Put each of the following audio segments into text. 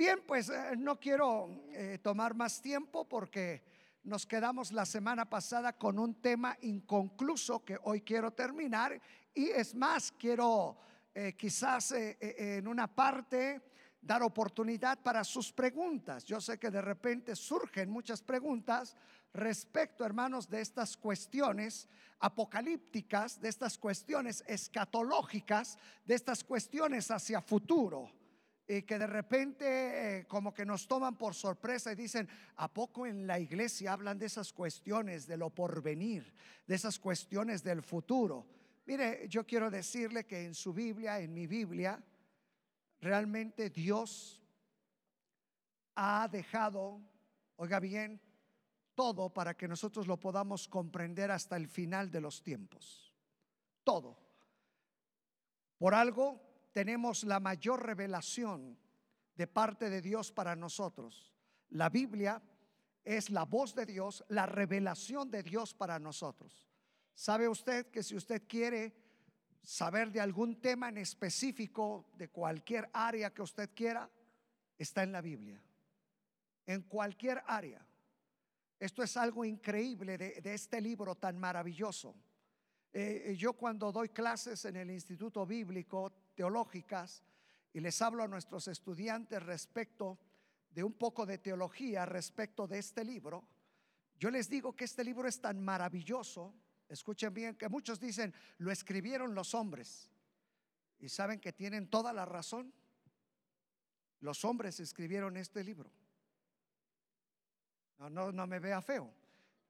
Bien, pues eh, no quiero eh, tomar más tiempo porque nos quedamos la semana pasada con un tema inconcluso que hoy quiero terminar y es más, quiero eh, quizás en una parte dar oportunidad para sus preguntas. Yo sé que de repente surgen muchas preguntas respecto, hermanos, de estas cuestiones apocalípticas, de estas cuestiones escatológicas, de estas cuestiones hacia futuro y que de repente eh, como que nos toman por sorpresa y dicen, ¿a poco en la iglesia hablan de esas cuestiones de lo porvenir, de esas cuestiones del futuro? Mire, yo quiero decirle que en su Biblia, en mi Biblia, realmente Dios ha dejado, oiga bien, todo para que nosotros lo podamos comprender hasta el final de los tiempos. Todo. Por algo tenemos la mayor revelación de parte de Dios para nosotros. La Biblia es la voz de Dios, la revelación de Dios para nosotros. ¿Sabe usted que si usted quiere saber de algún tema en específico, de cualquier área que usted quiera, está en la Biblia? En cualquier área. Esto es algo increíble de, este libro tan maravilloso. Eh, yo cuando doy clases en el Instituto Bíblico teológicas y les hablo a nuestros estudiantes respecto de un poco de teología respecto de este libro, yo les digo que este libro es tan maravilloso, escuchen bien, que muchos dicen, lo escribieron los hombres. Y saben que tienen toda la razón. Los hombres escribieron este libro. No, no, no me vea feo,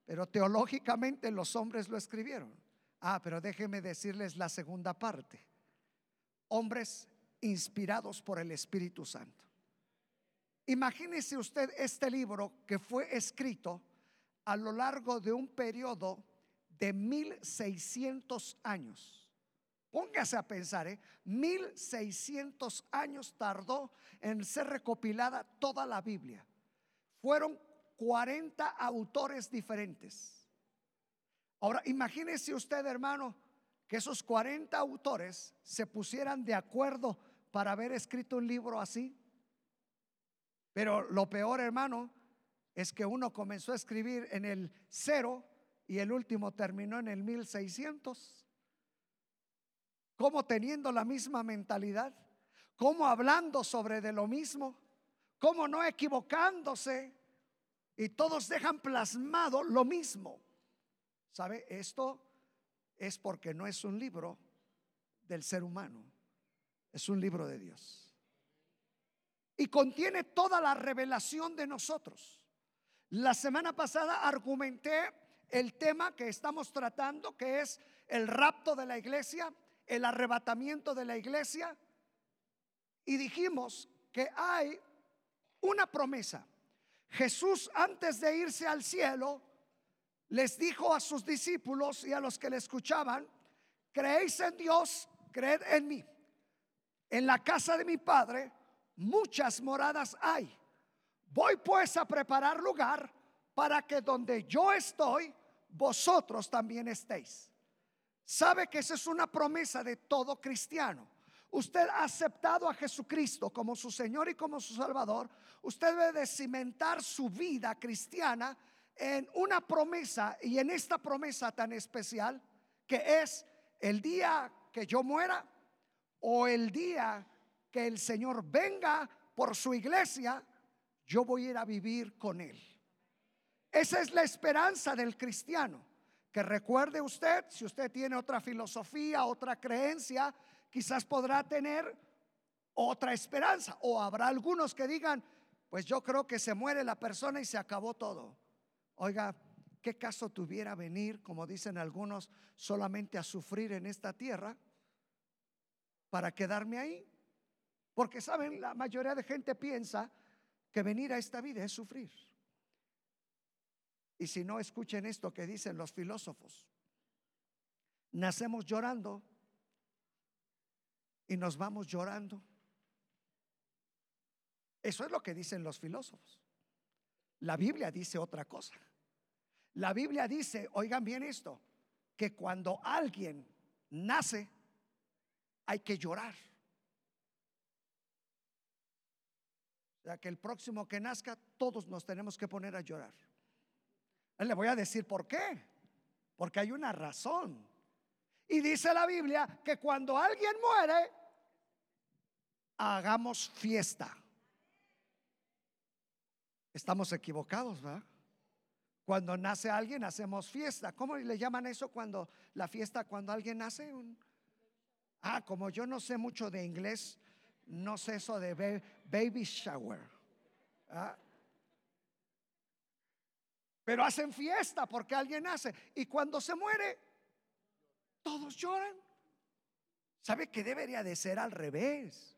pero teológicamente los hombres lo escribieron. Ah, pero déjenme decirles la segunda parte hombres inspirados por el Espíritu Santo. Imagínese usted este libro que fue escrito a lo largo de un periodo de 1600 años. Póngase a pensar, ¿eh? 1600 años tardó en ser recopilada toda la Biblia. Fueron 40 autores diferentes. Ahora, imagínese usted, hermano, que esos 40 autores se pusieran de acuerdo para haber escrito un libro así. Pero lo peor, hermano, es que uno comenzó a escribir en el cero y el último terminó en el 1600. ¿Cómo teniendo la misma mentalidad? ¿Cómo hablando sobre de lo mismo? ¿Cómo no equivocándose? Y todos dejan plasmado lo mismo. ¿Sabe? Esto es porque no es un libro del ser humano, es un libro de Dios. Y contiene toda la revelación de nosotros. La semana pasada argumenté el tema que estamos tratando, que es el rapto de la iglesia, el arrebatamiento de la iglesia, y dijimos que hay una promesa. Jesús antes de irse al cielo les dijo a sus discípulos y a los que le escuchaban, creéis en Dios, creed en mí. En la casa de mi Padre muchas moradas hay. Voy pues a preparar lugar para que donde yo estoy, vosotros también estéis. Sabe que esa es una promesa de todo cristiano. Usted ha aceptado a Jesucristo como su Señor y como su Salvador. Usted debe cimentar su vida cristiana en una promesa y en esta promesa tan especial que es el día que yo muera o el día que el Señor venga por su iglesia, yo voy a ir a vivir con Él. Esa es la esperanza del cristiano. Que recuerde usted, si usted tiene otra filosofía, otra creencia, quizás podrá tener otra esperanza. O habrá algunos que digan, pues yo creo que se muere la persona y se acabó todo. Oiga, ¿qué caso tuviera venir, como dicen algunos, solamente a sufrir en esta tierra para quedarme ahí? Porque, ¿saben? La mayoría de gente piensa que venir a esta vida es sufrir. Y si no, escuchen esto que dicen los filósofos. Nacemos llorando y nos vamos llorando. Eso es lo que dicen los filósofos. La Biblia dice otra cosa. La Biblia dice, oigan bien esto, que cuando alguien nace hay que llorar. sea que el próximo que nazca, todos nos tenemos que poner a llorar. Le voy a decir por qué. Porque hay una razón. Y dice la Biblia que cuando alguien muere, hagamos fiesta. Estamos equivocados, ¿verdad? Cuando nace alguien hacemos fiesta. ¿Cómo le llaman eso cuando la fiesta cuando alguien nace? ah, como yo no sé mucho de inglés, no sé eso de baby shower. ¿ah? Pero hacen fiesta porque alguien nace. Y cuando se muere, todos lloran. ¿Sabe que debería de ser al revés?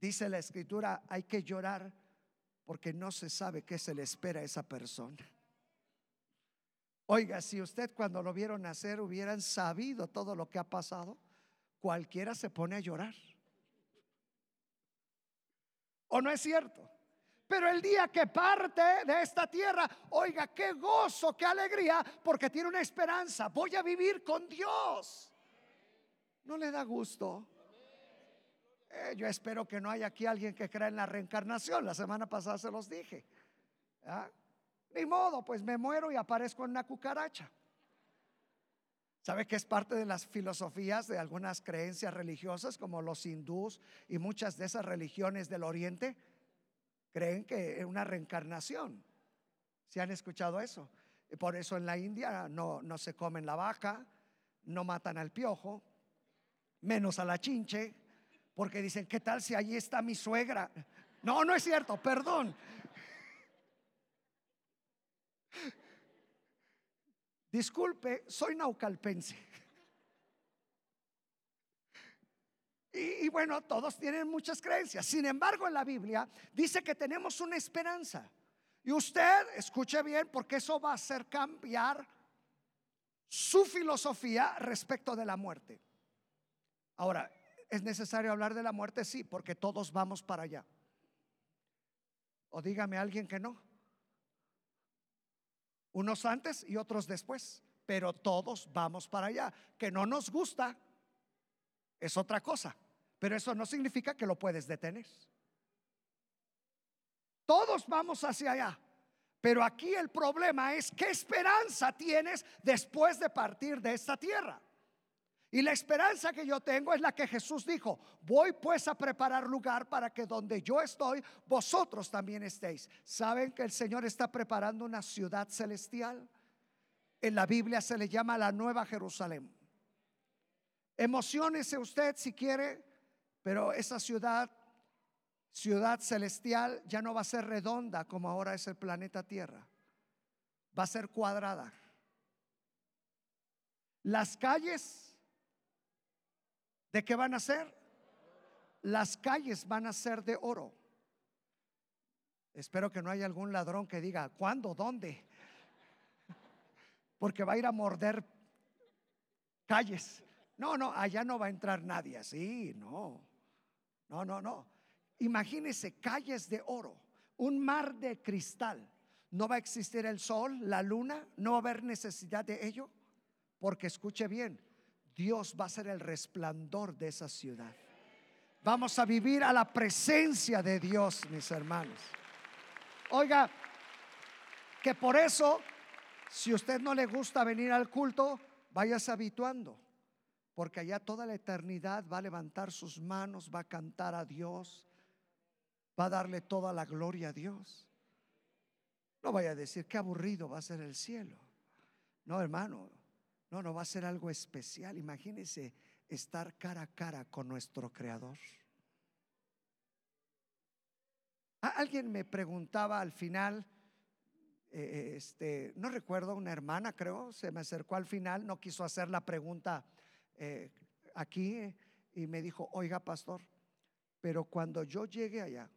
Dice la escritura, hay que llorar porque no se sabe qué se le espera a esa persona. Oiga, si usted cuando lo vieron nacer hubieran sabido todo lo que ha pasado, cualquiera se pone a llorar. ¿O no es cierto? Pero el día que parte de esta tierra, oiga, qué gozo, qué alegría, porque tiene una esperanza. Voy a vivir con Dios. ¿No le da gusto? Eh, yo espero que no haya aquí alguien que crea en la reencarnación. La semana pasada se los dije. ¿Ah? Ni modo, pues me muero y aparezco en una cucaracha. ¿Sabe que es parte de las filosofías de algunas creencias religiosas como los hindús y muchas de esas religiones del oriente? Creen que es una reencarnación. ¿Se han escuchado eso? Por eso en la India no, no se comen la vaca, no matan al piojo, menos a la chinche, porque dicen, ¿qué tal si allí está mi suegra? No, no es cierto, perdón. Disculpe, soy naucalpense. Y, y, bueno, todos tienen muchas creencias. Sin embargo, en la Biblia dice que tenemos una esperanza. Y usted, escuche bien, porque eso va a hacer cambiar su filosofía respecto de la muerte. Ahora, ¿es necesario hablar de la muerte? Sí, porque todos vamos para allá. O dígame alguien que no. Unos antes y otros después, pero todos vamos para allá. Que no nos gusta es otra cosa, pero eso no significa que lo puedes detener. Todos vamos hacia allá. Pero aquí el problema es qué esperanza tienes después de partir de esta tierra. Y la esperanza que yo tengo es la que Jesús dijo, voy pues a preparar lugar para que donde yo estoy, vosotros también estéis. ¿Saben que el Señor está preparando una ciudad celestial? En la Biblia se le llama la Nueva Jerusalén. Emocionese usted si quiere, pero esa ciudad, ciudad celestial, ya no va a ser redonda como ahora es el planeta Tierra. Va a ser cuadrada. Las calles ¿De qué van a ser? Las calles van a ser de oro. Espero que no haya algún ladrón que diga, ¿cuándo? ¿Dónde? Porque va a ir a morder calles. No, no, allá no va a entrar nadie así, no. No, no, no. Imagínese calles de oro, un mar de cristal. No va a existir el sol, la luna, no va a haber necesidad de ello. Porque escuche bien, Dios va a ser el resplandor de esa ciudad. Vamos a vivir a la presencia de Dios, mis hermanos. Oiga, que por eso, si usted no le gusta venir al culto, váyase habituando, porque allá toda la eternidad va a levantar sus manos, va a cantar a Dios, va a darle toda la gloria a Dios. No vaya a decir qué aburrido va a ser el cielo. No, hermano, no, no va a ser algo especial. Imagínese estar cara a cara con nuestro Creador. Alguien me preguntaba al final, eh, este, no recuerdo, una hermana creo, se me acercó al final, no quiso hacer la pregunta eh, aquí y me dijo, oiga pastor, pero cuando yo llegue allá,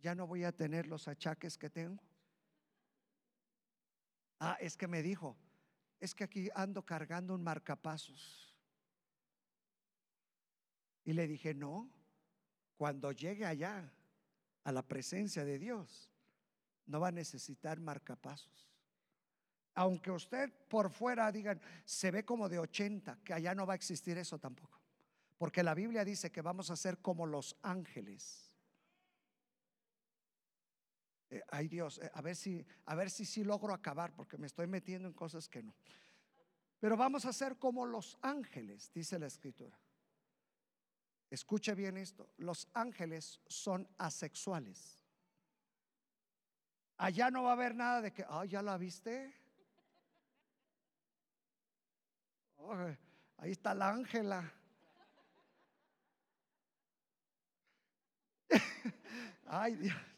ya no voy a tener los achaques que tengo. Ah, es que me dijo, es que aquí ando cargando un marcapasos. Y le dije, no, cuando llegue allá a la presencia de Dios, no va a necesitar marcapasos. Aunque usted por fuera digan, se ve como de 80, que allá no va a existir eso tampoco. Porque la Biblia dice que vamos a ser como los ángeles. Ay Dios, eh, a ver si, a ver si sí logro acabar, porque me estoy metiendo en cosas que no. Pero vamos a ser como los ángeles, dice la escritura. Escuche bien esto, los ángeles son asexuales. Allá no va a haber nada de que, ay, ya la viste. ahí está la ángela. Ay, Dios.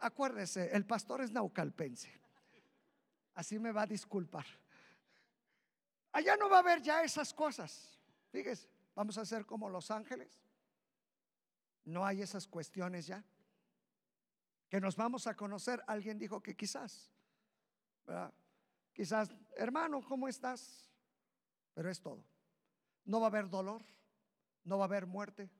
Acuérdese, el pastor es naucalpense. Así me va a disculpar. Allá no va a haber ya esas cosas. Fíjese, vamos a ser como los ángeles. No hay esas cuestiones ya. Que nos vamos a conocer. Alguien dijo que quizás. Quizás, hermano, ¿cómo estás? Pero es todo. No va a haber dolor, no va a haber muerte,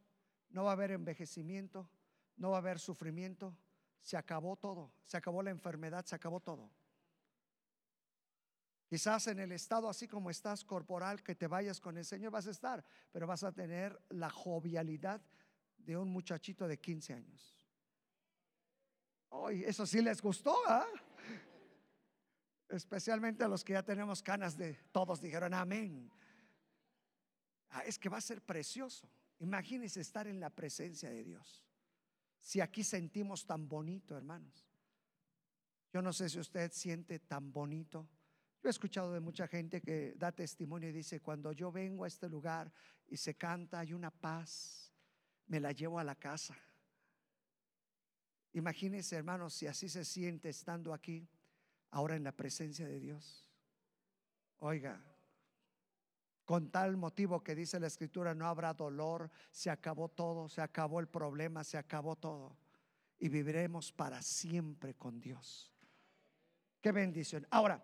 no va a haber envejecimiento, no va a haber sufrimiento. Se acabó todo, se acabó la enfermedad, se acabó todo. Quizás en el estado así como estás corporal, que te vayas con el Señor, vas a estar, pero vas a tener la jovialidad de un muchachito de 15 años. Hoy, eso sí les gustó, ¿ah? Especialmente a los que ya tenemos canas de todos dijeron amén. Ah, es que va a ser precioso. Imagínense estar en la presencia de Dios. Si aquí sentimos tan bonito, hermanos. Yo no sé si usted siente tan bonito. Yo he escuchado de mucha gente que da testimonio y dice, cuando yo vengo a este lugar y se canta, hay una paz, me la llevo a la casa. Imagínese, hermanos, si así se siente estando aquí, ahora en la presencia de Dios. Oiga, con tal motivo que dice la escritura, no habrá dolor, se acabó todo, se acabó el problema, se acabó todo. Y viviremos para siempre con Dios. Qué bendición. Ahora,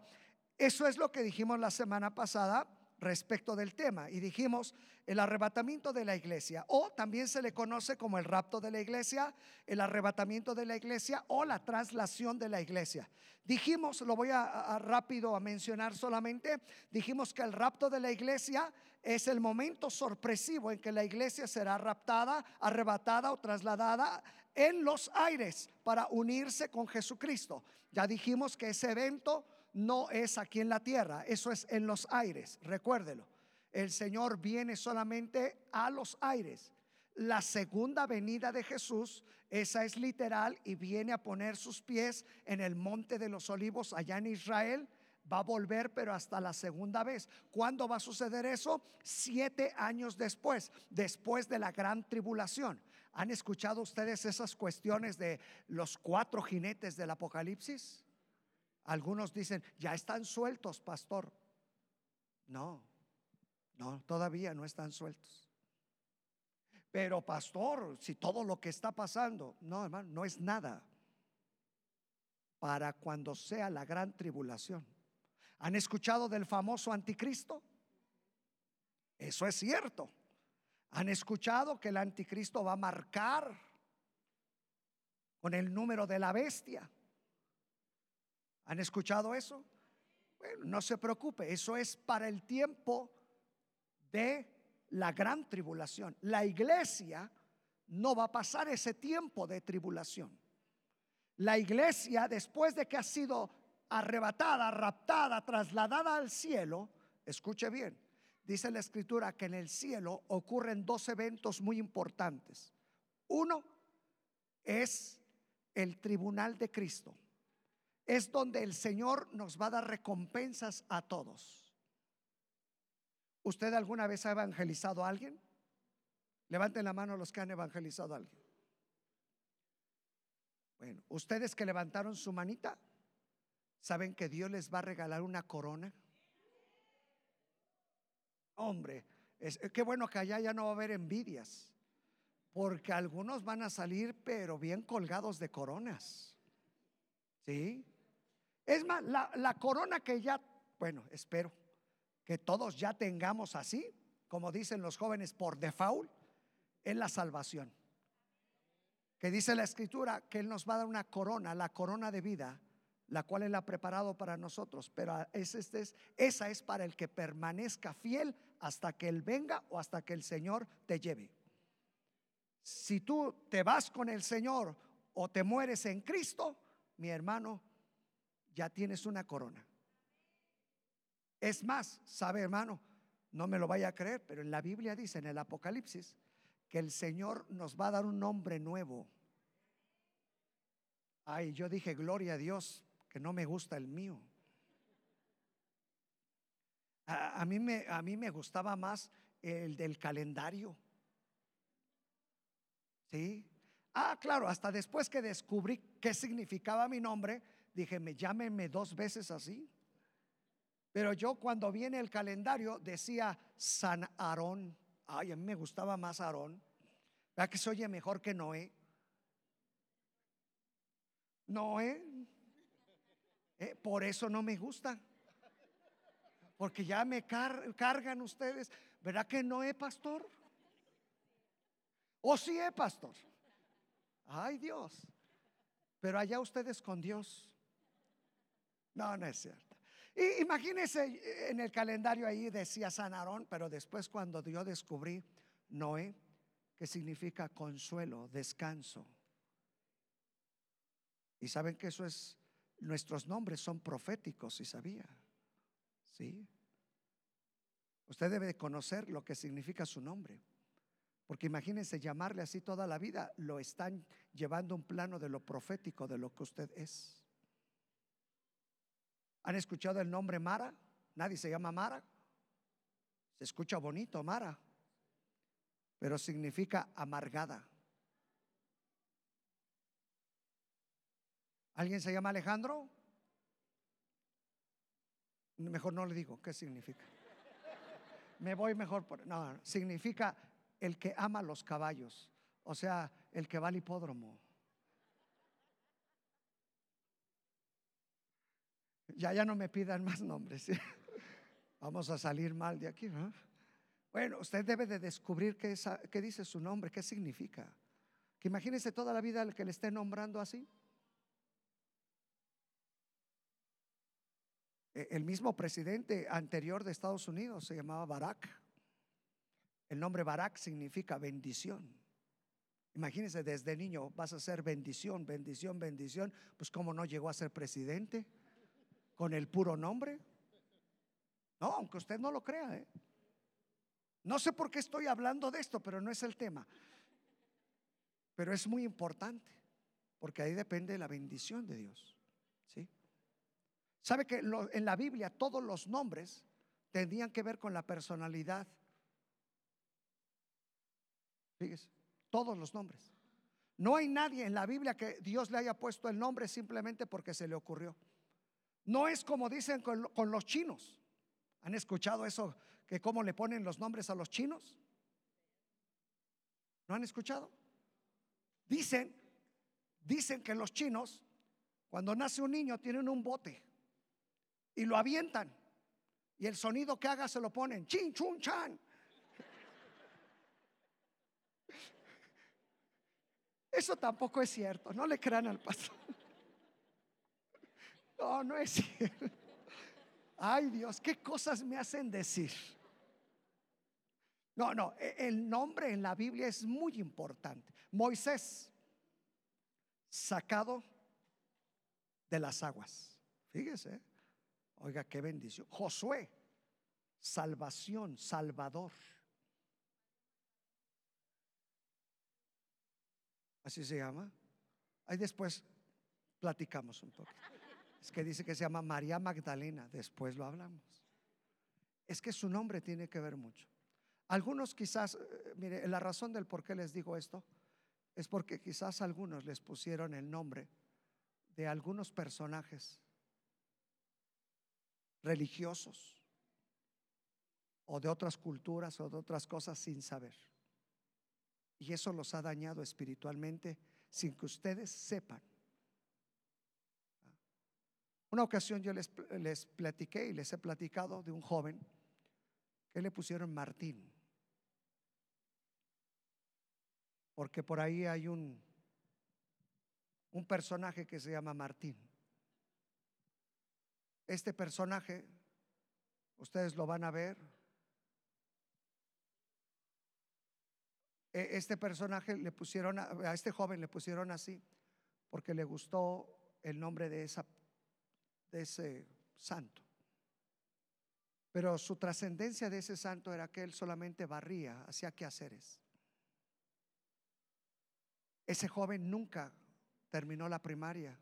eso es lo que dijimos la semana pasada respecto del tema y dijimos el arrebatamiento de la iglesia o también se le conoce como el rapto de la iglesia, el arrebatamiento de la iglesia o la traslación de la iglesia. Dijimos, lo voy a, rápido a mencionar solamente, dijimos que el rapto de la iglesia es el momento sorpresivo en que la iglesia será raptada, arrebatada o trasladada en los aires para unirse con Jesucristo. Ya dijimos que ese evento no es aquí en la tierra, eso es en los aires, recuérdelo. El Señor viene solamente a los aires. La segunda venida de Jesús, esa es literal y viene a poner sus pies en el monte de los olivos allá en Israel. Va a volver, pero hasta la segunda vez. ¿Cuándo va a suceder eso? Siete años después, después de la gran tribulación. ¿Han escuchado ustedes esas cuestiones de los cuatro jinetes del Apocalipsis? Algunos dicen, ya están sueltos, pastor. No, no, todavía no están sueltos. Pero pastor, si todo lo que está pasando, no, hermano, no es nada para cuando sea la gran tribulación. ¿Han escuchado del famoso anticristo? Eso es cierto. ¿Han escuchado que el anticristo va a marcar con el número de la bestia? ¿Han escuchado eso? Bueno, no se preocupe, eso es para el tiempo de la gran tribulación. La iglesia no va a pasar ese tiempo de tribulación. La iglesia, después de que ha sido arrebatada, raptada, trasladada al cielo, escuche bien, dice la escritura que en el cielo ocurren dos eventos muy importantes. Uno es el tribunal de Cristo es donde el Señor nos va a dar recompensas a todos. ¿Usted alguna vez ha evangelizado a alguien? Levanten la mano los que han evangelizado a alguien. Bueno, ustedes que levantaron su manita, ¿saben que Dios les va a regalar una corona? Hombre, es, qué bueno que allá ya no va a haber envidias, porque algunos van a salir pero bien colgados de coronas. ¿Sí? Es más, la, corona que ya, bueno, espero que todos ya tengamos así, como dicen los jóvenes por default, es la salvación. Que dice la escritura que Él nos va a dar una corona, la corona de vida, la cual Él ha preparado para nosotros. Pero es, es, esa es para el que permanezca fiel hasta que Él venga o hasta que el Señor te lleve. Si tú te vas con el Señor o te mueres en Cristo, mi hermano, ya tienes una corona. Es más, sabe hermano, no me lo vaya a creer, pero en la Biblia dice, en el Apocalipsis, que el Señor nos va a dar un nombre nuevo. Ay, yo dije, gloria a Dios, que no me gusta el mío. A, mí, me, a mí me gustaba más el del calendario. ¿Sí? Ah, claro, hasta después que descubrí qué significaba mi nombre, dije, me llámenme dos veces así. Pero yo cuando viene el calendario decía San Aarón. Ay, a mí me gustaba más Aarón. ¿Verdad que se oye mejor que Noé? Noé. Eh, por eso no me gusta. Porque ya me cargan ustedes. ¿Verdad que Noé, pastor? ¿O sí es pastor? Ay Dios. Pero allá ustedes con Dios. No, no es cierto. Y imagínense en el calendario ahí decía San Aarón, pero después cuando yo descubrí Noé, que significa consuelo, descanso. Y saben que eso es, nuestros nombres son proféticos, si sabía. ¿Sí? Usted debe conocer lo que significa su nombre. Porque imagínense llamarle así toda la vida, lo están llevando un plano de lo profético, de lo que usted es. ¿Han escuchado el nombre Mara? Nadie se llama Mara. Se escucha bonito, Mara, pero significa amargada. ¿Alguien se llama Alejandro? Mejor no le digo qué significa. Me voy mejor por. No, significa el que ama los caballos, o sea, el que va al hipódromo. Ya, ya no me pidan más nombres. Vamos a salir mal de aquí. Bueno, usted debe de descubrir qué, dice su nombre, qué significa. Que imagínese toda la vida el que le esté nombrando así. E, el mismo presidente anterior de Estados Unidos se llamaba Barack. El nombre Barack significa bendición. Imagínese desde niño vas a ser bendición, bendición, bendición. Pues cómo no llegó a ser presidente con el puro nombre. No, aunque usted no lo crea. ¿eh? No sé por qué estoy hablando de esto, pero no es el tema. Pero es muy importante, porque ahí depende la bendición de Dios. ¿sí? ¿Sabe que en la Biblia todos los nombres tenían que ver con la personalidad? Fíjese, todos los nombres. No hay nadie en la Biblia que Dios le haya puesto el nombre simplemente porque se le ocurrió. No es como dicen con, los chinos. ¿Han escuchado eso? Que cómo le ponen los nombres a los chinos. ¿No han escuchado? Dicen, dicen que los chinos, cuando nace un niño, tienen un bote y lo avientan. Y el sonido que haga se lo ponen, chin, chun, chan. Eso tampoco es cierto, no le crean al pastor. No, no es cierto. Ay Dios, ¿qué cosas me hacen decir? No, no, e, el nombre en la Biblia es muy importante. Moisés, sacado de las aguas. Fíjese, oiga, qué bendición. Josué, salvación, salvador. Así se llama. Ahí después platicamos un poco. Es que dice que se llama María Magdalena, después lo hablamos. Es que su nombre tiene que ver mucho. Algunos quizás, eh, mire, la razón del por qué les digo esto es porque quizás algunos les pusieron el nombre de algunos personajes religiosos o de otras culturas o de otras cosas sin saber. Y eso los ha dañado espiritualmente sin que ustedes sepan una ocasión yo les, les platiqué y les he platicado de un joven que le pusieron Martín. Porque por ahí hay un, un personaje que se llama Martín. Este personaje, ustedes lo van a ver. E, este personaje le pusieron, a este joven le pusieron así, porque le gustó el nombre de, esa, de ese santo. Pero su trascendencia de ese santo era que él solamente barría, hacía quehaceres. Ese joven nunca terminó la primaria.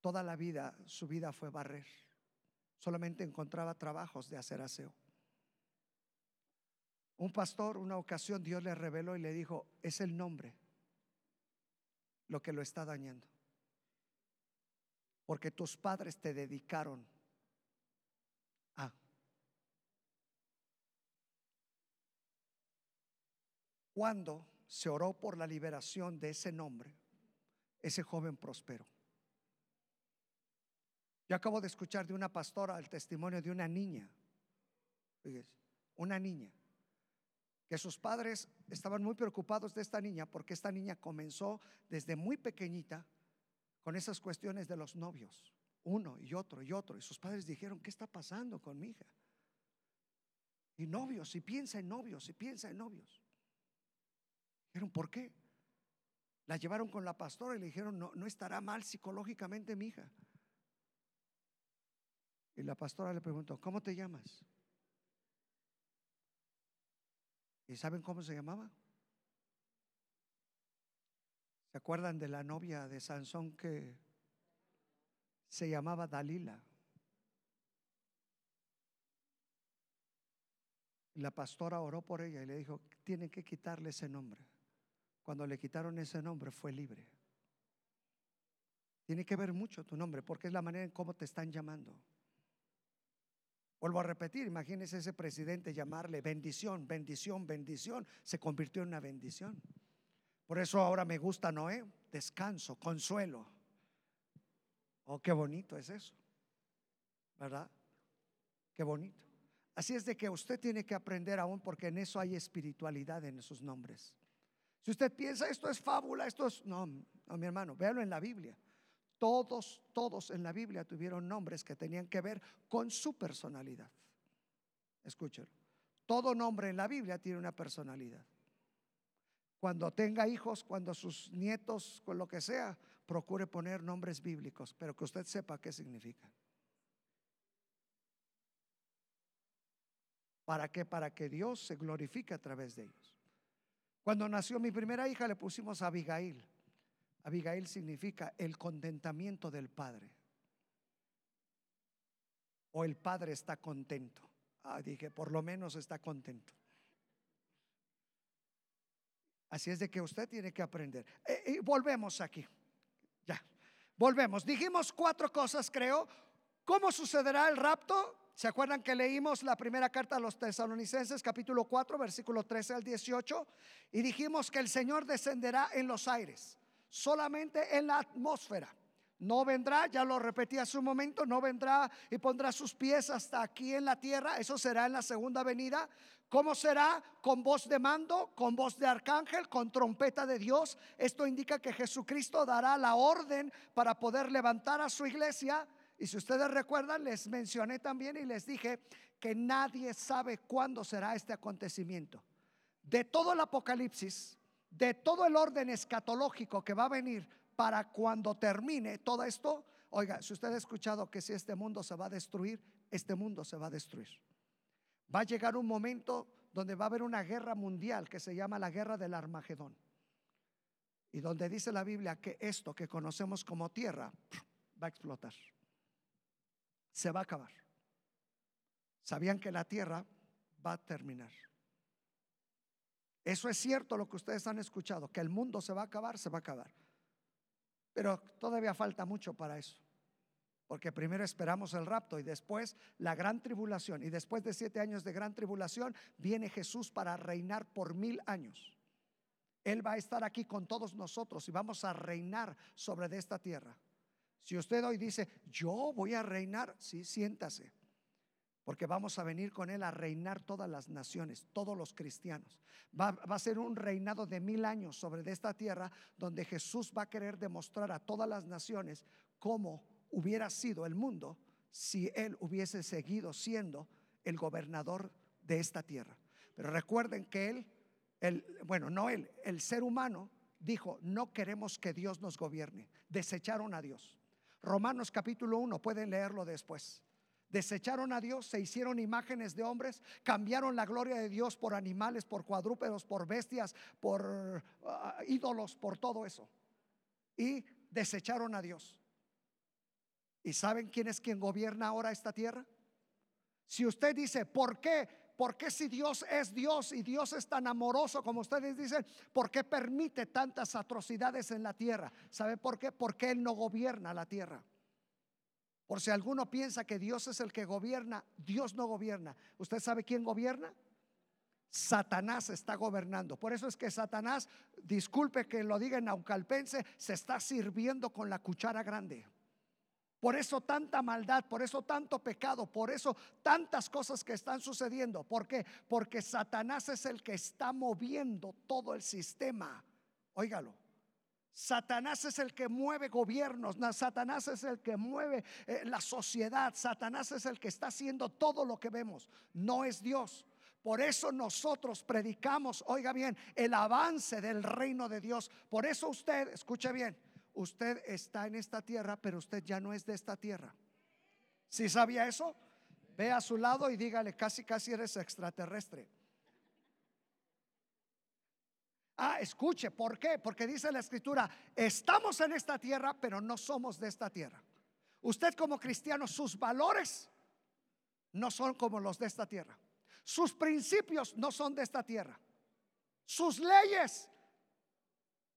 Toda la vida, su vida fue barrer. Solamente encontraba trabajos de hacer aseo. Un pastor, una ocasión, Dios le reveló y le dijo, es el nombre lo que lo está dañando. Porque tus padres te dedicaron a... Cuando se oró por la liberación de ese nombre, ese joven prosperó. Yo acabo de escuchar de una pastora el testimonio de una niña, una niña que sus padres estaban muy preocupados de esta niña porque esta niña comenzó desde muy pequeñita con esas cuestiones de los novios, uno y otro y otro. Y sus padres dijeron, ¿qué está pasando con mi hija? Y novios, y piensa en novios, y piensa en novios. Dijeron, ¿por qué? La llevaron con la pastora y le dijeron, no, no estará mal psicológicamente mi hija. Y la pastora le preguntó, ¿cómo te llamas? ¿Y saben cómo se llamaba? ¿Se acuerdan de la novia de Sansón que se llamaba Dalila? La pastora oró por ella y le dijo, tienen que quitarle ese nombre. Cuando le quitaron ese nombre fue libre. Tiene que ver mucho tu nombre porque es la manera en cómo te están llamando. Vuelvo a repetir, imagínese ese presidente llamarle bendición, bendición, bendición, se convirtió en una bendición. Por eso ahora me gusta Noé, descanso, consuelo. Oh, qué bonito es eso, ¿verdad? Qué bonito. Así es de que usted tiene que aprender aún porque en eso hay espiritualidad en esos nombres. Si usted piensa esto es fábula, esto es... No, no mi hermano, véalo en la Biblia. Todos, todos en la Biblia tuvieron nombres que tenían que ver con su personalidad. Escúchelo. Todo nombre en la Biblia tiene una personalidad. Cuando tenga hijos, cuando sus nietos, con lo que sea, procure poner nombres bíblicos, pero que usted sepa qué significan. ¿Para qué? Para que Dios se glorifique a través de ellos. Cuando nació mi primera hija le pusimos a Abigail. Abigail significa el contentamiento del Padre. O el Padre está contento. Ah, dije, por lo menos está contento. Así es de que usted tiene que aprender. Eh, y volvemos aquí. Ya. Volvemos. Dijimos cuatro cosas, creo. ¿Cómo sucederá el rapto? ¿Se acuerdan que leímos la primera carta a los tesalonicenses, capítulo 4, versículo 13 al 18? Y dijimos que el Señor descenderá en los aires solamente en la atmósfera. No vendrá, ya lo repetí hace un momento, no vendrá y pondrá sus pies hasta aquí en la tierra. Eso será en la segunda venida. ¿Cómo será? Con voz de mando, con voz de arcángel, con trompeta de Dios. Esto indica que Jesucristo dará la orden para poder levantar a su iglesia. Y si ustedes recuerdan, les mencioné también y les dije que nadie sabe cuándo será este acontecimiento. De todo el Apocalipsis, de todo el orden escatológico que va a venir para cuando termine todo esto, oiga, si usted ha escuchado que si este mundo se va a destruir, este mundo se va a destruir. Va a llegar un momento donde va a haber una guerra mundial que se llama la guerra del Armagedón. Y donde dice la Biblia que esto que conocemos como tierra va a explotar. Se va a acabar. Sabían que la tierra va a terminar. Eso es cierto lo que ustedes han escuchado, que el mundo se va a acabar, se va a acabar. Pero todavía falta mucho para eso. Porque primero esperamos el rapto y después la gran tribulación. Y después de siete años de gran tribulación viene Jesús para reinar por mil años. Él va a estar aquí con todos nosotros y vamos a reinar sobre esta tierra. Si usted hoy dice, yo voy a reinar, sí, siéntase porque vamos a venir con Él a reinar todas las naciones, todos los cristianos. Va, a ser un reinado de mil años sobre esta tierra, donde Jesús va a querer demostrar a todas las naciones cómo hubiera sido el mundo si Él hubiese seguido siendo el gobernador de esta tierra. Pero recuerden que Él, el, bueno, no Él, el ser humano dijo, no queremos que Dios nos gobierne. Desecharon a Dios. Romanos capítulo 1, pueden leerlo después. Desecharon a Dios, se hicieron imágenes de hombres, cambiaron la gloria de Dios por animales, por cuadrúpedos, por bestias, por ah, ídolos, por todo eso. Y desecharon a Dios. ¿Y saben quién es quien gobierna ahora esta tierra? Si usted dice, ¿por qué? ¿Por qué si Dios es Dios y Dios es tan amoroso como ustedes dicen, ¿por qué permite tantas atrocidades en la tierra? ¿Sabe por qué? Porque Él no gobierna la tierra. Por si alguno piensa que Dios es el que gobierna, Dios no gobierna. ¿Usted sabe quién gobierna? Satanás está gobernando. Por eso es que Satanás, disculpe que lo diga en naucalpense, se está sirviendo con la cuchara grande. Por eso tanta maldad, por eso tanto pecado, por eso tantas cosas que están sucediendo. ¿Por qué? Porque Satanás es el que está moviendo todo el sistema. Óigalo. Satanás es el que mueve gobiernos, Satanás es el que mueve eh, la sociedad, Satanás es el que está haciendo todo lo que vemos, no es Dios. Por eso nosotros predicamos, oiga bien, el avance del reino de Dios. Por eso usted, escuche bien, usted está en esta tierra, pero usted ya no es de esta tierra. Si sabía eso? Ve a su lado y dígale, casi, casi eres extraterrestre. Ah, escuche, ¿por qué? Porque dice la escritura, estamos en esta tierra, pero no somos de esta tierra. Usted como cristiano, sus valores no son como los de esta tierra. Sus principios no son de esta tierra. Sus leyes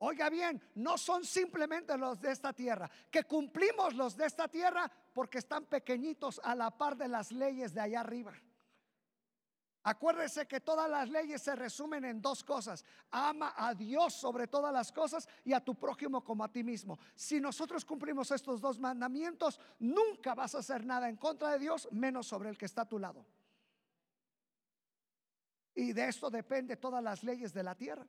Oiga bien, no son simplemente los de esta tierra, que cumplimos los de esta tierra porque están pequeñitos a la par de las leyes de allá arriba. Acuérdese que todas las leyes se resumen en dos cosas. Ama a Dios sobre todas las cosas y a tu prójimo como a ti mismo. Si nosotros cumplimos estos dos mandamientos, nunca vas a hacer nada en contra de Dios, menos sobre el que está a tu lado. Y de esto depende todas las leyes de la tierra.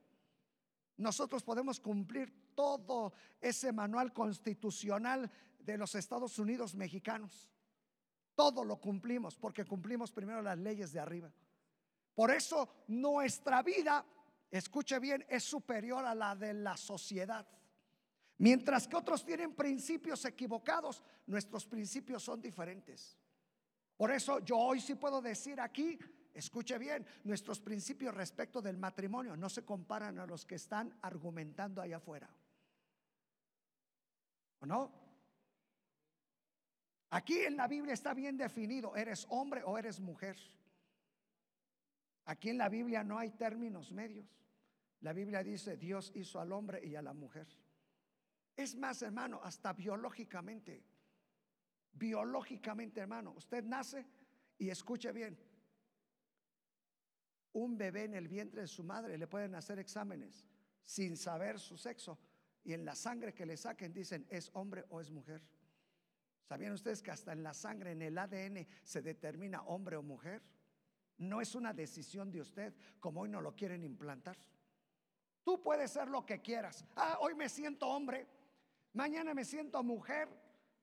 Nosotros podemos cumplir todo ese manual constitucional de los Estados Unidos mexicanos. Todo lo cumplimos porque cumplimos primero las leyes de arriba. Por eso nuestra vida, escuche bien, es superior a la de la sociedad. Mientras que otros tienen principios equivocados, nuestros principios son diferentes. Por eso yo hoy sí puedo decir aquí Escuche bien, nuestros principios respecto del matrimonio no se comparan a los que están argumentando allá afuera. ¿O no? Aquí en la Biblia está bien definido, eres hombre o eres mujer. Aquí en la Biblia no hay términos medios. La Biblia dice, Dios hizo al hombre y a la mujer. Es más, hermano, hasta biológicamente. Biológicamente, hermano, usted nace y escuche bien, un bebé en el vientre de su madre le pueden hacer exámenes sin saber su sexo y en la sangre que le saquen dicen es hombre o es mujer. ¿Sabían ustedes que hasta en la sangre, en el ADN, se determina hombre o mujer? No es una decisión de usted como hoy no lo quieren implantar. Tú puedes ser lo que quieras. Ah, hoy me siento hombre, mañana me siento mujer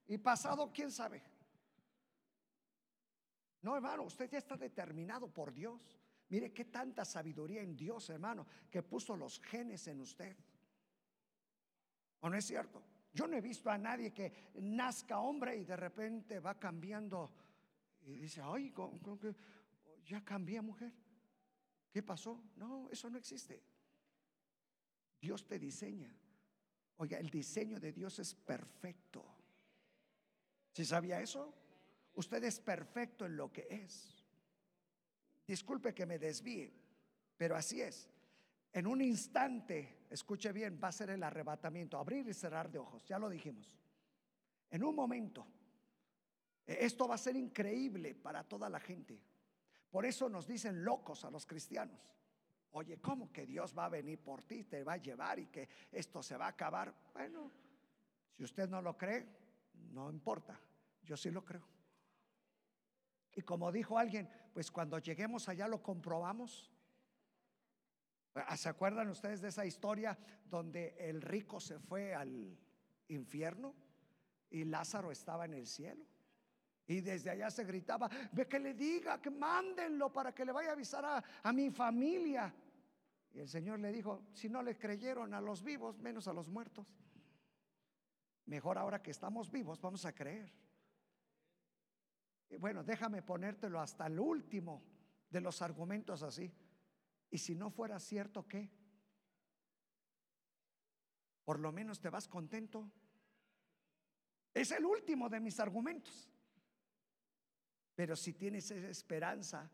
y pasado quién sabe. No, hermano, usted ya está determinado por Dios. Mire qué tanta sabiduría en Dios, hermano, que puso los genes en usted. ¿O no es cierto? Yo no he visto a nadie que nazca hombre y de repente va cambiando y dice, ay, ya cambié mujer. ¿Qué pasó? No, eso no existe. Dios te diseña. Oiga, el diseño de Dios es perfecto. ¿Si sabía eso? Usted es perfecto en lo que es. Disculpe que me desvíe, pero así es. En un instante, escuche bien, va a ser el arrebatamiento, abrir y cerrar de ojos, ya lo dijimos. En un momento, e, esto va a ser increíble para toda la gente. Por eso nos dicen locos a los cristianos. Oye, ¿cómo que Dios va a venir por ti, te va a llevar y que esto se va a acabar? Bueno, si usted no lo cree, no importa, yo sí lo creo. Y como dijo alguien, pues cuando lleguemos allá lo comprobamos. ¿Se acuerdan ustedes de esa historia donde el rico se fue al infierno y Lázaro estaba en el cielo? Y desde allá se gritaba, ve que le diga, que mándenlo para que le vaya a avisar a, a mi familia. Y el Señor le dijo, si no le creyeron a los vivos, menos a los muertos. Mejor ahora que estamos vivos, vamos a creer. Y bueno, déjame ponértelo hasta el último de los argumentos así. Y si no fuera cierto, ¿qué? Por lo menos te vas contento. Es el último de mis argumentos. Pero si tienes esa esperanza,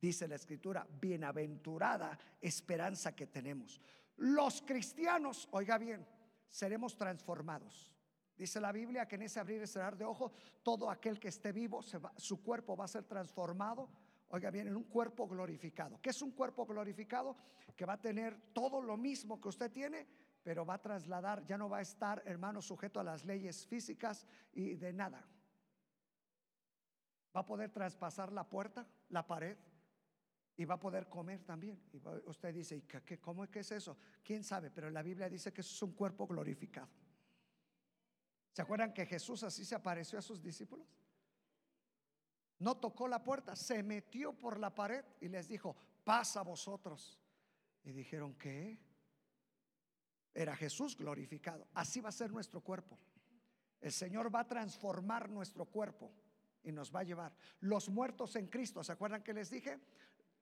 dice la escritura, bienaventurada esperanza que tenemos. Los cristianos, oiga bien, seremos transformados. Dice la Biblia que en ese abrir y cerrar de ojo, todo aquel que esté vivo, su cuerpo va a ser transformado. Oiga bien, en un cuerpo glorificado. ¿Qué es un cuerpo glorificado? Que va a tener todo lo mismo que usted tiene, pero va a trasladar, ya no va a estar, hermano, sujeto a las leyes físicas y de nada. Va a poder traspasar la puerta, la pared, y va a poder comer también. Y usted dice, ¿y ¿cómo es que es eso? ¿Quién sabe? Pero la Biblia dice que eso es un cuerpo glorificado. ¿Se acuerdan que Jesús así se apareció a sus discípulos? No tocó la puerta, se metió por la pared y les dijo, pasa vosotros. Y dijeron, ¿qué? Era Jesús glorificado. Así va a ser nuestro cuerpo. El Señor va a transformar nuestro cuerpo y nos va a llevar. Los muertos en Cristo, ¿se acuerdan que les dije?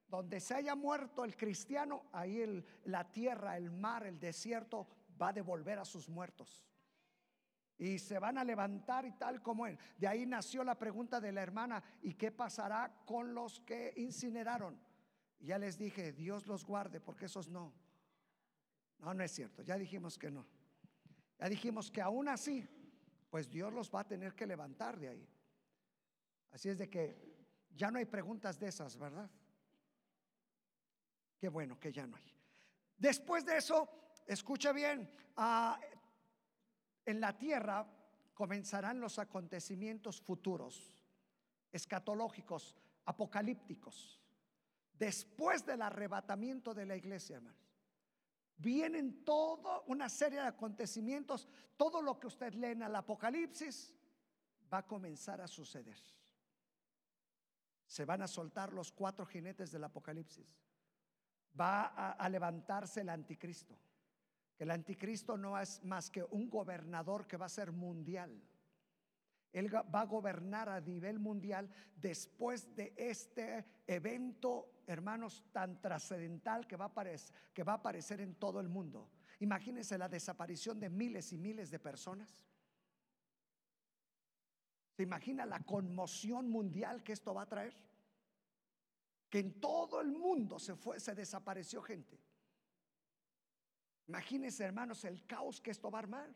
Donde se haya muerto el cristiano, ahí la tierra, el mar, el desierto va a devolver a sus muertos. Y se van a levantar y tal como él. De ahí nació la pregunta de la hermana, ¿y qué pasará con los que incineraron? Y ya les dije, Dios los guarde, porque esos no. No, no es cierto, ya dijimos que no. Ya dijimos que aún así, pues Dios los va a tener que levantar de ahí. Así es de que ya no hay preguntas de esas, ¿verdad? Qué bueno que ya no hay. Después de eso, escucha bien, ah, en la tierra comenzarán los acontecimientos futuros, escatológicos, apocalípticos. Después del arrebatamiento de la iglesia, hermanos. Vienen toda una serie de acontecimientos. Todo lo que usted lee en el Apocalipsis va a comenzar a suceder. Se van a soltar los cuatro jinetes del Apocalipsis va a, levantarse el anticristo. El anticristo no es más que un gobernador que va a ser mundial. Él va a gobernar a nivel mundial después de este evento, hermanos, tan trascendental que va a aparecer, que va a aparecer en todo el mundo. Imagínense la desaparición de miles y miles de personas. ¿Se imagina la conmoción mundial que esto va a traer? que en todo el mundo se fue, se desapareció gente. Imagínense, hermanos, el caos que esto va a armar.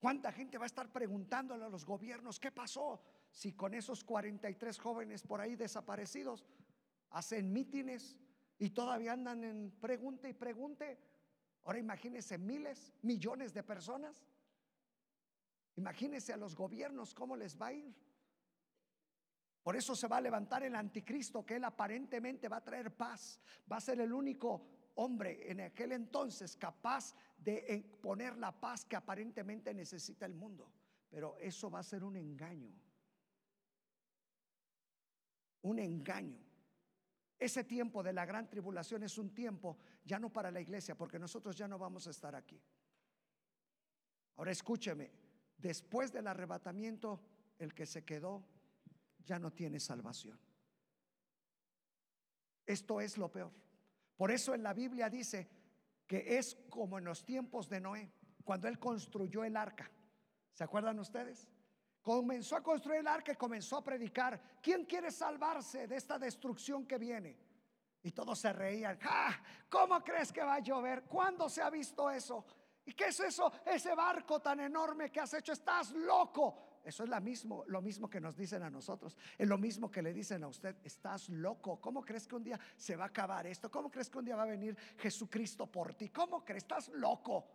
¿Cuánta gente va a estar preguntándole a los gobiernos qué pasó si con esos 43 jóvenes por ahí desaparecidos hacen mítines y todavía andan en pregunte y pregunte? Ahora imagínense miles, millones de personas. Imagínense a los gobiernos cómo les va a ir. Por eso se va a levantar el anticristo, que él aparentemente va a traer paz. Va a ser el único hombre en aquel entonces capaz de poner la paz que aparentemente necesita el mundo. Pero eso va a ser un engaño. Un engaño. Ese tiempo de la gran tribulación es un tiempo ya no para la iglesia, porque nosotros ya no vamos a estar aquí. Ahora escúcheme, después del arrebatamiento, el que se quedó ya no tiene salvación. Esto es lo peor. Por eso en la Biblia dice que es como en los tiempos de Noé, cuando él construyó el arca. ¿Se acuerdan ustedes? Comenzó a construir el arca y comenzó a predicar. ¿Quién quiere salvarse de esta destrucción que viene? Y todos se reían. ¿Cómo crees que va a llover? ¿Cuándo se ha visto eso? ¿Y qué es eso? Ese barco tan enorme que has hecho. Estás loco. Eso es lo mismo, lo mismo que nos dicen a nosotros. Es lo mismo que le dicen a usted. Estás loco. ¿Cómo crees que un día se va a acabar esto? ¿Cómo crees que un día va a venir Jesucristo por ti? ¿Cómo crees? Estás loco.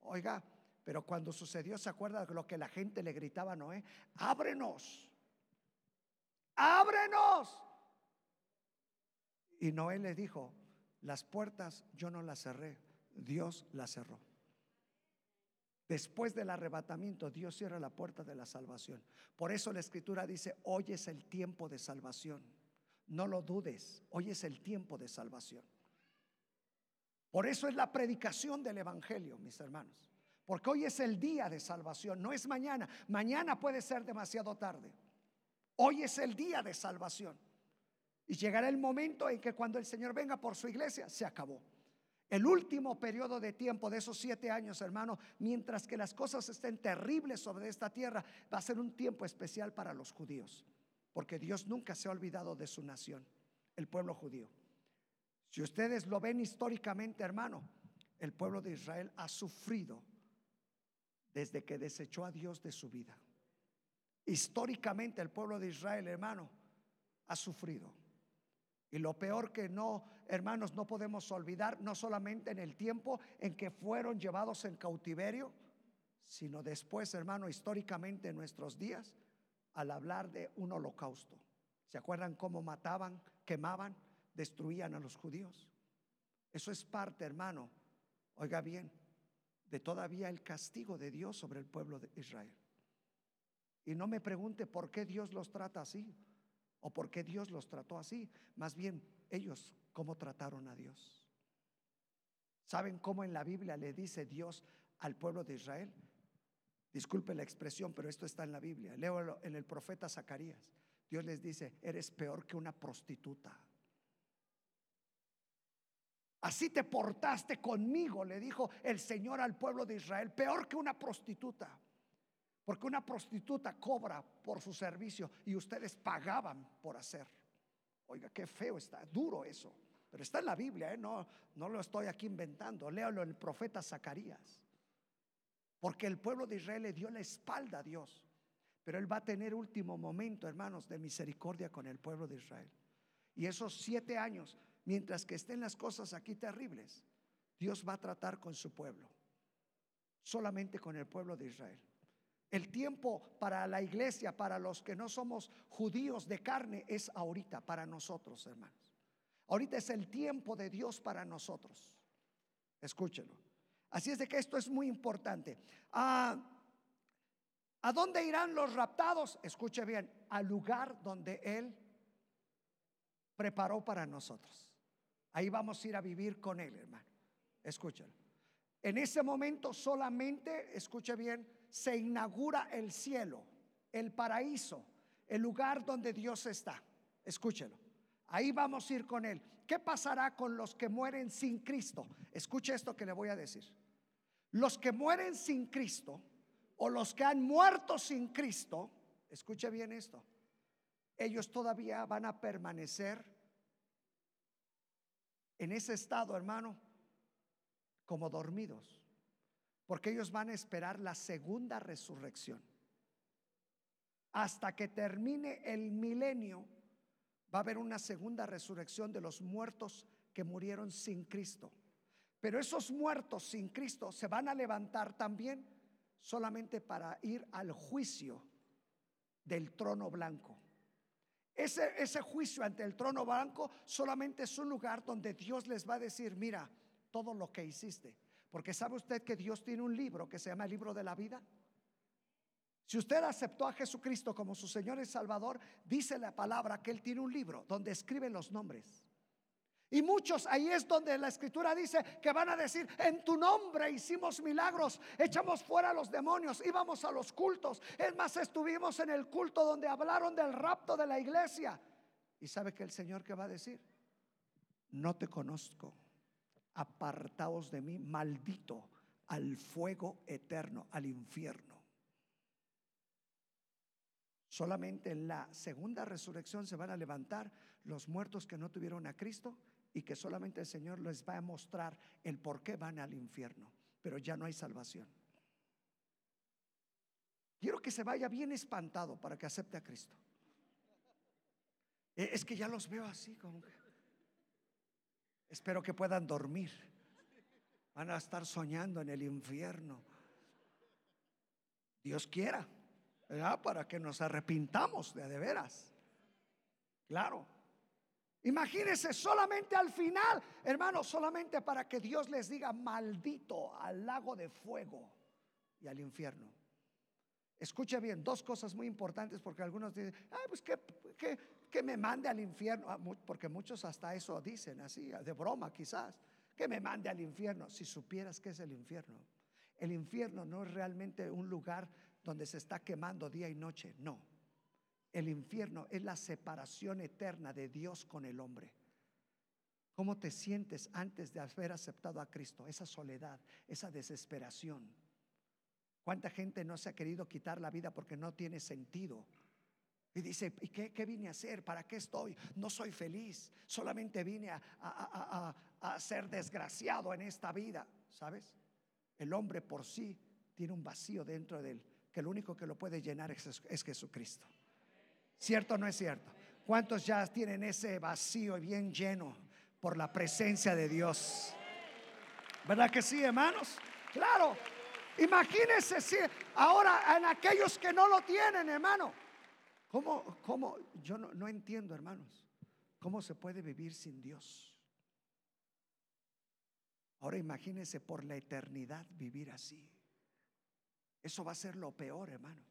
Oiga, pero cuando sucedió, ¿se acuerda de lo que la gente le gritaba a Noé? Ábrenos. Ábrenos. Y Noé le dijo, las puertas yo no las cerré, Dios las cerró. Después del arrebatamiento, Dios cierra la puerta de la salvación. Por eso la escritura dice, hoy es el tiempo de salvación. No lo dudes, hoy es el tiempo de salvación. Por eso es la predicación del Evangelio, mis hermanos. Porque hoy es el día de salvación, no es mañana. Mañana puede ser demasiado tarde. Hoy es el día de salvación. Y llegará el momento en que cuando el Señor venga por su iglesia, se acabó. El último periodo de tiempo de esos siete años, hermano, mientras que las cosas estén terribles sobre esta tierra, va a ser un tiempo especial para los judíos. Porque Dios nunca se ha olvidado de su nación, el pueblo judío. Si ustedes lo ven históricamente, hermano, el pueblo de Israel ha sufrido desde que desechó a Dios de su vida. Históricamente el pueblo de Israel, hermano, ha sufrido. Y lo peor que no, hermanos, no podemos olvidar, no solamente en el tiempo en que fueron llevados en cautiverio, sino después, hermano, históricamente en nuestros días, al hablar de un holocausto. ¿Se acuerdan cómo mataban, quemaban, destruían a los judíos? Eso es parte, hermano, oiga bien, de todavía el castigo de Dios sobre el pueblo de Israel. Y no me pregunte por qué Dios los trata así o por qué Dios los trató así. Más bien, ellos cómo trataron a Dios. ¿Saben cómo en la Biblia le dice Dios al pueblo de Israel? Disculpe la expresión, pero esto está en la Biblia. Leo en el profeta Zacarías. Dios les dice, eres peor que una prostituta. Así te portaste conmigo, le dijo el Señor al pueblo de Israel, peor que una prostituta. Porque una prostituta cobra por su servicio y ustedes pagaban por hacer. Oiga, qué feo está, duro eso. Pero está en la Biblia, ¿eh? no, no lo estoy aquí inventando. Léalo en el profeta Zacarías. Porque el pueblo de Israel le dio la espalda a Dios. Pero Él va a tener último momento, hermanos, de misericordia con el pueblo de Israel. Y esos siete años, mientras que estén las cosas aquí terribles, Dios va a tratar con su pueblo. Solamente con el pueblo de Israel. El tiempo para la iglesia, para los que no somos judíos de carne, es ahorita, para nosotros, hermanos. Ahorita es el tiempo de Dios para nosotros. Escúchelo. Así es de que esto es muy importante. ¿A, ah, ¿A dónde irán los raptados? Escuche bien, al lugar donde Él preparó para nosotros. Ahí vamos a ir a vivir con Él, hermano. Escúchelo. En ese momento solamente, escuche bien, se inaugura el cielo, el paraíso, el lugar donde Dios está. Escúchelo. Ahí vamos a ir con Él. ¿Qué pasará con los que mueren sin Cristo? Escuche esto que le voy a decir. Los que mueren sin Cristo o los que han muerto sin Cristo, escuche bien esto, ellos todavía van a permanecer en ese estado, hermano, como dormidos. Porque ellos van a esperar la segunda resurrección. Hasta que termine el milenio, va a haber una segunda resurrección de los muertos que murieron sin Cristo. Pero esos muertos sin Cristo se van a levantar también solamente para ir al juicio del trono blanco. Ese, ese, juicio ante el trono blanco solamente es un lugar donde Dios les va a decir, mira, todo lo que hiciste. Porque sabe usted que Dios tiene un libro que se llama el libro de la vida. Si usted aceptó a Jesucristo como su Señor y Salvador, dice la palabra que Él tiene un libro donde escribe los nombres. Y muchos, ahí es donde la escritura dice que van a decir, en tu nombre hicimos milagros, echamos fuera a los demonios, íbamos a los cultos. Es más, estuvimos en el culto donde hablaron del rapto de la iglesia. ¿Y sabe que el Señor que va a decir? No te conozco apartaos de mí, maldito, al fuego eterno, al infierno. Solamente en la segunda resurrección se van a levantar los muertos que no tuvieron a Cristo y que solamente el Señor les va a mostrar el por qué van al infierno, pero ya no hay salvación. Quiero que se vaya bien espantado para que acepte a Cristo. Eh, es que ya los veo así como que Espero que puedan dormir. Van a estar soñando en el infierno. Dios quiera, Para que nos arrepintamos de de veras. Claro. Imagínense solamente al final, hermano, solamente para que Dios les diga maldito al lago de fuego y al infierno. Escuche bien, dos cosas muy importantes porque algunos dicen, ay, pues que, que, me mande al infierno, ah, porque muchos hasta eso dicen así, de broma quizás, que me mande al infierno. Si supieras que es el infierno, el infierno no es realmente un lugar donde se está quemando día y noche, no. El infierno es la separación eterna de Dios con el hombre. ¿Cómo te sientes antes de haber aceptado a Cristo? Esa soledad, esa desesperación. ¿Cuánta gente no se ha querido quitar la vida porque no tiene sentido? Y dice, ¿y qué, vine a hacer? ¿Para qué estoy? No soy feliz. Solamente vine a, ser desgraciado en esta vida. ¿Sabes? El hombre por sí tiene un vacío dentro de él, que lo único que lo puede llenar es, es Jesucristo. ¿Cierto o no es cierto? ¿Cuántos ya tienen ese vacío bien lleno por la presencia de Dios? ¿Verdad que sí, hermanos? Claro. Imagínense si ahora en aquellos que no lo tienen, hermano. ¿Cómo, cómo? Yo no, entiendo, hermanos. ¿Cómo se puede vivir sin Dios? Ahora imagínense por la eternidad vivir así. Eso va a ser lo peor, hermano.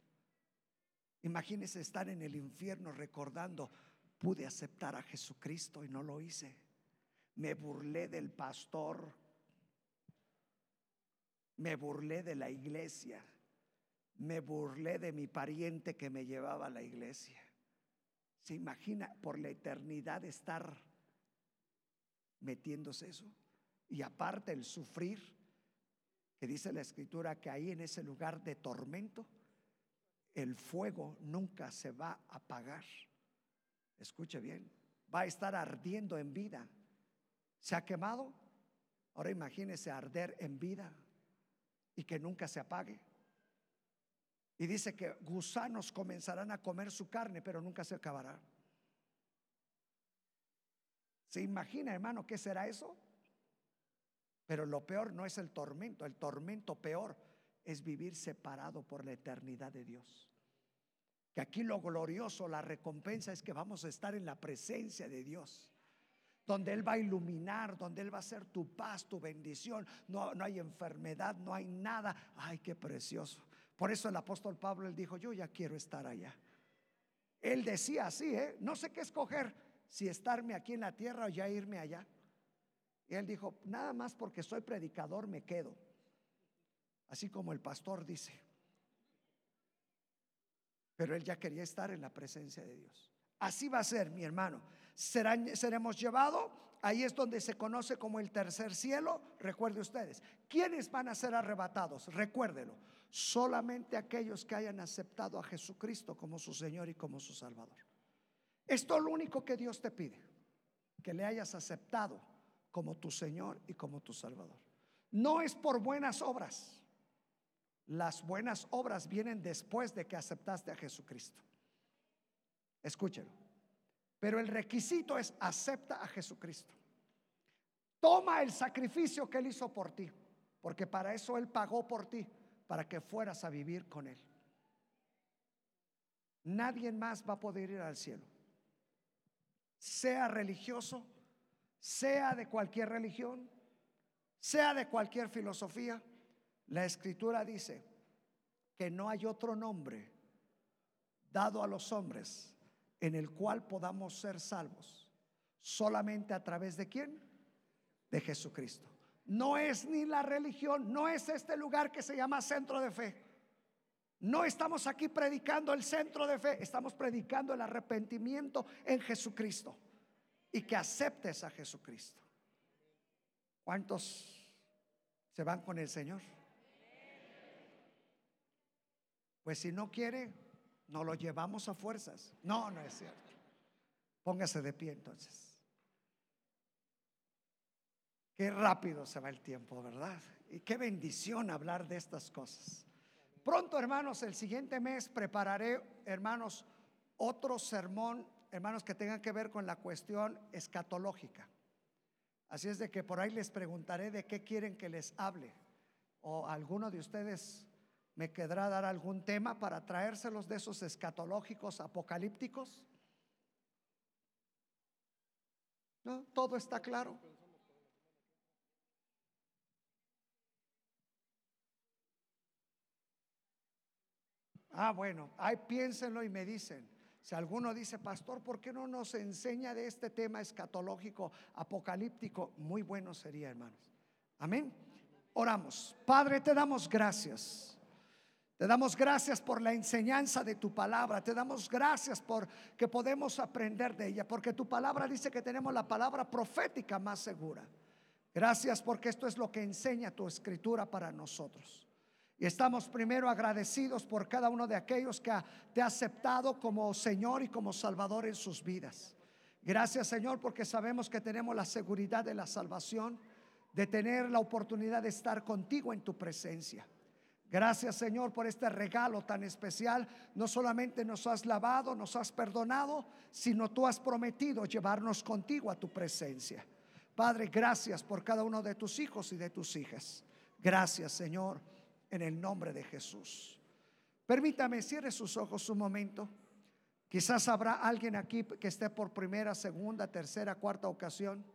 Imagínense estar en el infierno recordando, pude aceptar a Jesucristo y no lo hice. Me burlé del pastor, me burlé de la iglesia, me burlé de mi pariente que me llevaba a la iglesia. ¿Se imagina por la eternidad estar metiéndose eso? Y aparte el sufrir, que dice la escritura que ahí en ese lugar de tormento, el fuego nunca se va a apagar. Escuche bien, va a estar ardiendo en vida. ¿Se ha quemado? Ahora imagínese arder en vida y que nunca se apague. Y dice que gusanos comenzarán a comer su carne, pero nunca se acabará. ¿Se imagina, hermano, qué será eso? Pero lo peor no es el tormento, el tormento peor es vivir separado por la eternidad de Dios. Que aquí lo glorioso, la recompensa es que vamos a estar en la presencia de Dios donde Él va a iluminar, donde Él va a ser tu paz, tu bendición. No, no hay enfermedad, no hay nada. Ay, qué precioso. Por eso el apóstol Pablo, él dijo, yo ya quiero estar allá. Él decía así, ¿eh? no sé qué escoger, si estarme aquí en la tierra o ya irme allá. Y él dijo, nada más porque soy predicador me quedo. Así como el pastor dice. Pero él ya quería estar en la presencia de Dios. Así va a ser, mi hermano. Serán, seremos llevados. Ahí es donde se conoce como el tercer cielo. Recuerde ustedes. ¿Quiénes van a ser arrebatados? Recuérdelo solamente aquellos que hayan aceptado a Jesucristo como su Señor y como su Salvador. Esto es lo único que Dios te pide, que le hayas aceptado como tu Señor y como tu Salvador. No es por buenas obras. Las buenas obras vienen después de que aceptaste a Jesucristo. Escúchelo. Pero el requisito es acepta a Jesucristo. Toma el sacrificio que Él hizo por ti, porque para eso Él pagó por ti para que fueras a vivir con Él. Nadie más va a poder ir al cielo. Sea religioso, sea de cualquier religión, sea de cualquier filosofía, la escritura dice que no hay otro nombre dado a los hombres en el cual podamos ser salvos. Solamente a través de quién? De Jesucristo no es ni la religión, no es este lugar que se llama centro de fe. No estamos aquí predicando el centro de fe, estamos predicando el arrepentimiento en Jesucristo y que aceptes a Jesucristo. ¿Cuántos se van con el Señor? Pues si no quiere, no lo llevamos a fuerzas. No, no es cierto. Póngase de pie entonces. Qué rápido se va el tiempo, ¿verdad? Y qué bendición hablar de estas cosas. Pronto, hermanos, el siguiente mes prepararé, hermanos, otro sermón, hermanos, que tengan que ver con la cuestión escatológica. Así es de que por ahí les preguntaré de qué quieren que les hable. O alguno de ustedes me quedará dar algún tema para traérselos de esos escatológicos apocalípticos. ¿No? Todo está claro. Ah, bueno, ahí piénsenlo y me dicen. Si alguno dice, pastor, ¿por qué no nos enseña de este tema escatológico, apocalíptico? Muy bueno sería, hermanos. Amén. Oramos. Padre, te damos gracias. Te damos gracias por la enseñanza de tu palabra. Te damos gracias por que podemos aprender de ella. Porque tu palabra dice que tenemos la palabra profética más segura. Gracias porque esto es lo que enseña tu escritura para nosotros. Y estamos primero agradecidos por cada uno de aquellos que te ha aceptado como Señor y como Salvador en sus vidas. Gracias Señor porque sabemos que tenemos la seguridad de la salvación, de tener la oportunidad de estar contigo en tu presencia. Gracias Señor por este regalo tan especial. No solamente nos has lavado, nos has perdonado, sino tú has prometido llevarnos contigo a tu presencia. Padre, gracias por cada uno de tus hijos y de tus hijas. Gracias Señor en el nombre de Jesús. Permítame, cierre sus ojos un momento. Quizás habrá alguien aquí que esté por primera, segunda, tercera, cuarta ocasión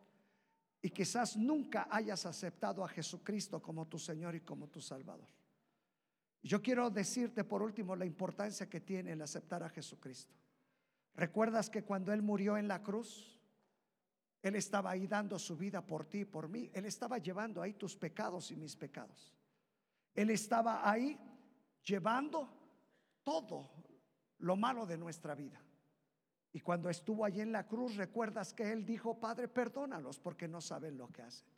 y quizás nunca hayas aceptado a Jesucristo como tu Señor y como tu Salvador. Yo quiero decirte por último la importancia que tiene el aceptar a Jesucristo. ¿Recuerdas que cuando Él murió en la cruz, Él estaba ahí dando su vida por ti y por mí? Él estaba llevando ahí tus pecados y mis pecados. Él estaba ahí llevando todo lo malo de nuestra vida. Y cuando estuvo allí en la cruz, recuerdas que Él dijo, Padre, perdónalos porque no saben lo que hacen.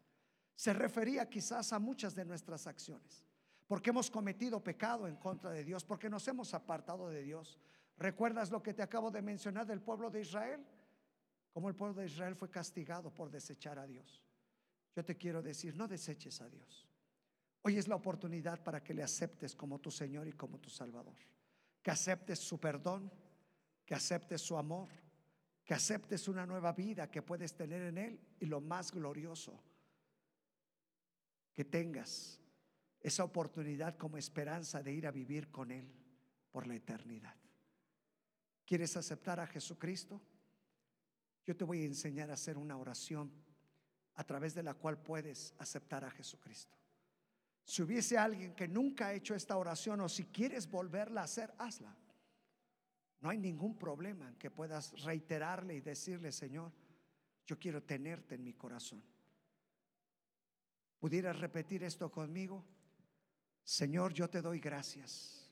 Se refería quizás a muchas de nuestras acciones, porque hemos cometido pecado en contra de Dios, porque nos hemos apartado de Dios. ¿Recuerdas lo que te acabo de mencionar del pueblo de Israel? Como el pueblo de Israel fue castigado por desechar a Dios. Yo te quiero decir, no deseches a Dios. Hoy es la oportunidad para que le aceptes como tu Señor y como tu Salvador. Que aceptes su perdón, que aceptes su amor, que aceptes una nueva vida que puedes tener en Él y lo más glorioso, que tengas esa oportunidad como esperanza de ir a vivir con Él por la eternidad. ¿Quieres aceptar a Jesucristo? Yo te voy a enseñar a hacer una oración a través de la cual puedes aceptar a Jesucristo. Si hubiese alguien que nunca ha hecho esta oración o si quieres volverla a hacer, hazla. No hay ningún problema que puedas reiterarle y decirle, Señor, yo quiero tenerte en mi corazón. ¿Pudieras repetir esto conmigo? Señor, yo te doy gracias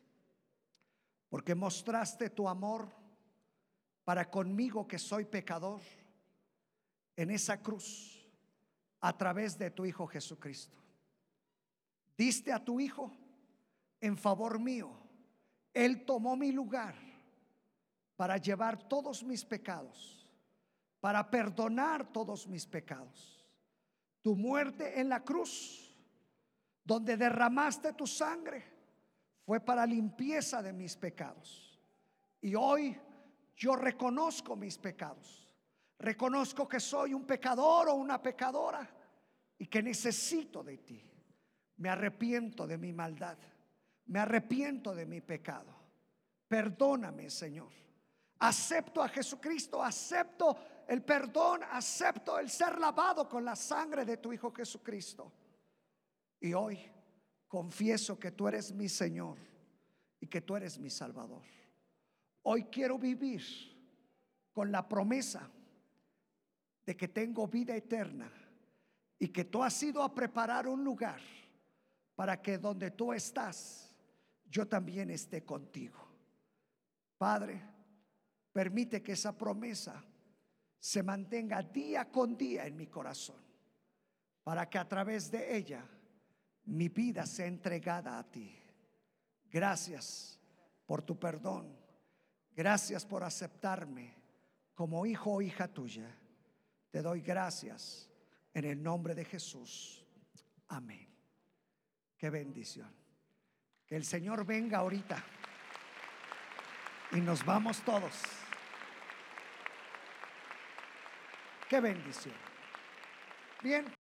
porque mostraste tu amor para conmigo que soy pecador en esa cruz a través de tu Hijo Jesucristo diste a tu Hijo en favor mío. Él tomó mi lugar para llevar todos mis pecados, para perdonar todos mis pecados. Tu muerte en la cruz, donde derramaste tu sangre, fue para limpieza de mis pecados. Y hoy yo reconozco mis pecados. Reconozco que soy un pecador o una pecadora y que necesito de ti. Me arrepiento de mi maldad. Me arrepiento de mi pecado. Perdóname, Señor. Acepto a Jesucristo, acepto el perdón, acepto el ser lavado con la sangre de tu Hijo Jesucristo. Y hoy confieso que tú eres mi Señor y que tú eres mi Salvador. Hoy quiero vivir con la promesa de que tengo vida eterna y que tú has ido a preparar un lugar para que donde tú estás, yo también esté contigo. Padre, permite que esa promesa se mantenga día con día en mi corazón, para que a través de ella mi vida sea entregada a ti. Gracias por tu perdón. Gracias por aceptarme como hijo o hija tuya. Te doy gracias en el nombre de Jesús. Amén. Qué bendición. Que el Señor venga ahorita. Y nos vamos todos. Qué bendición. Bien.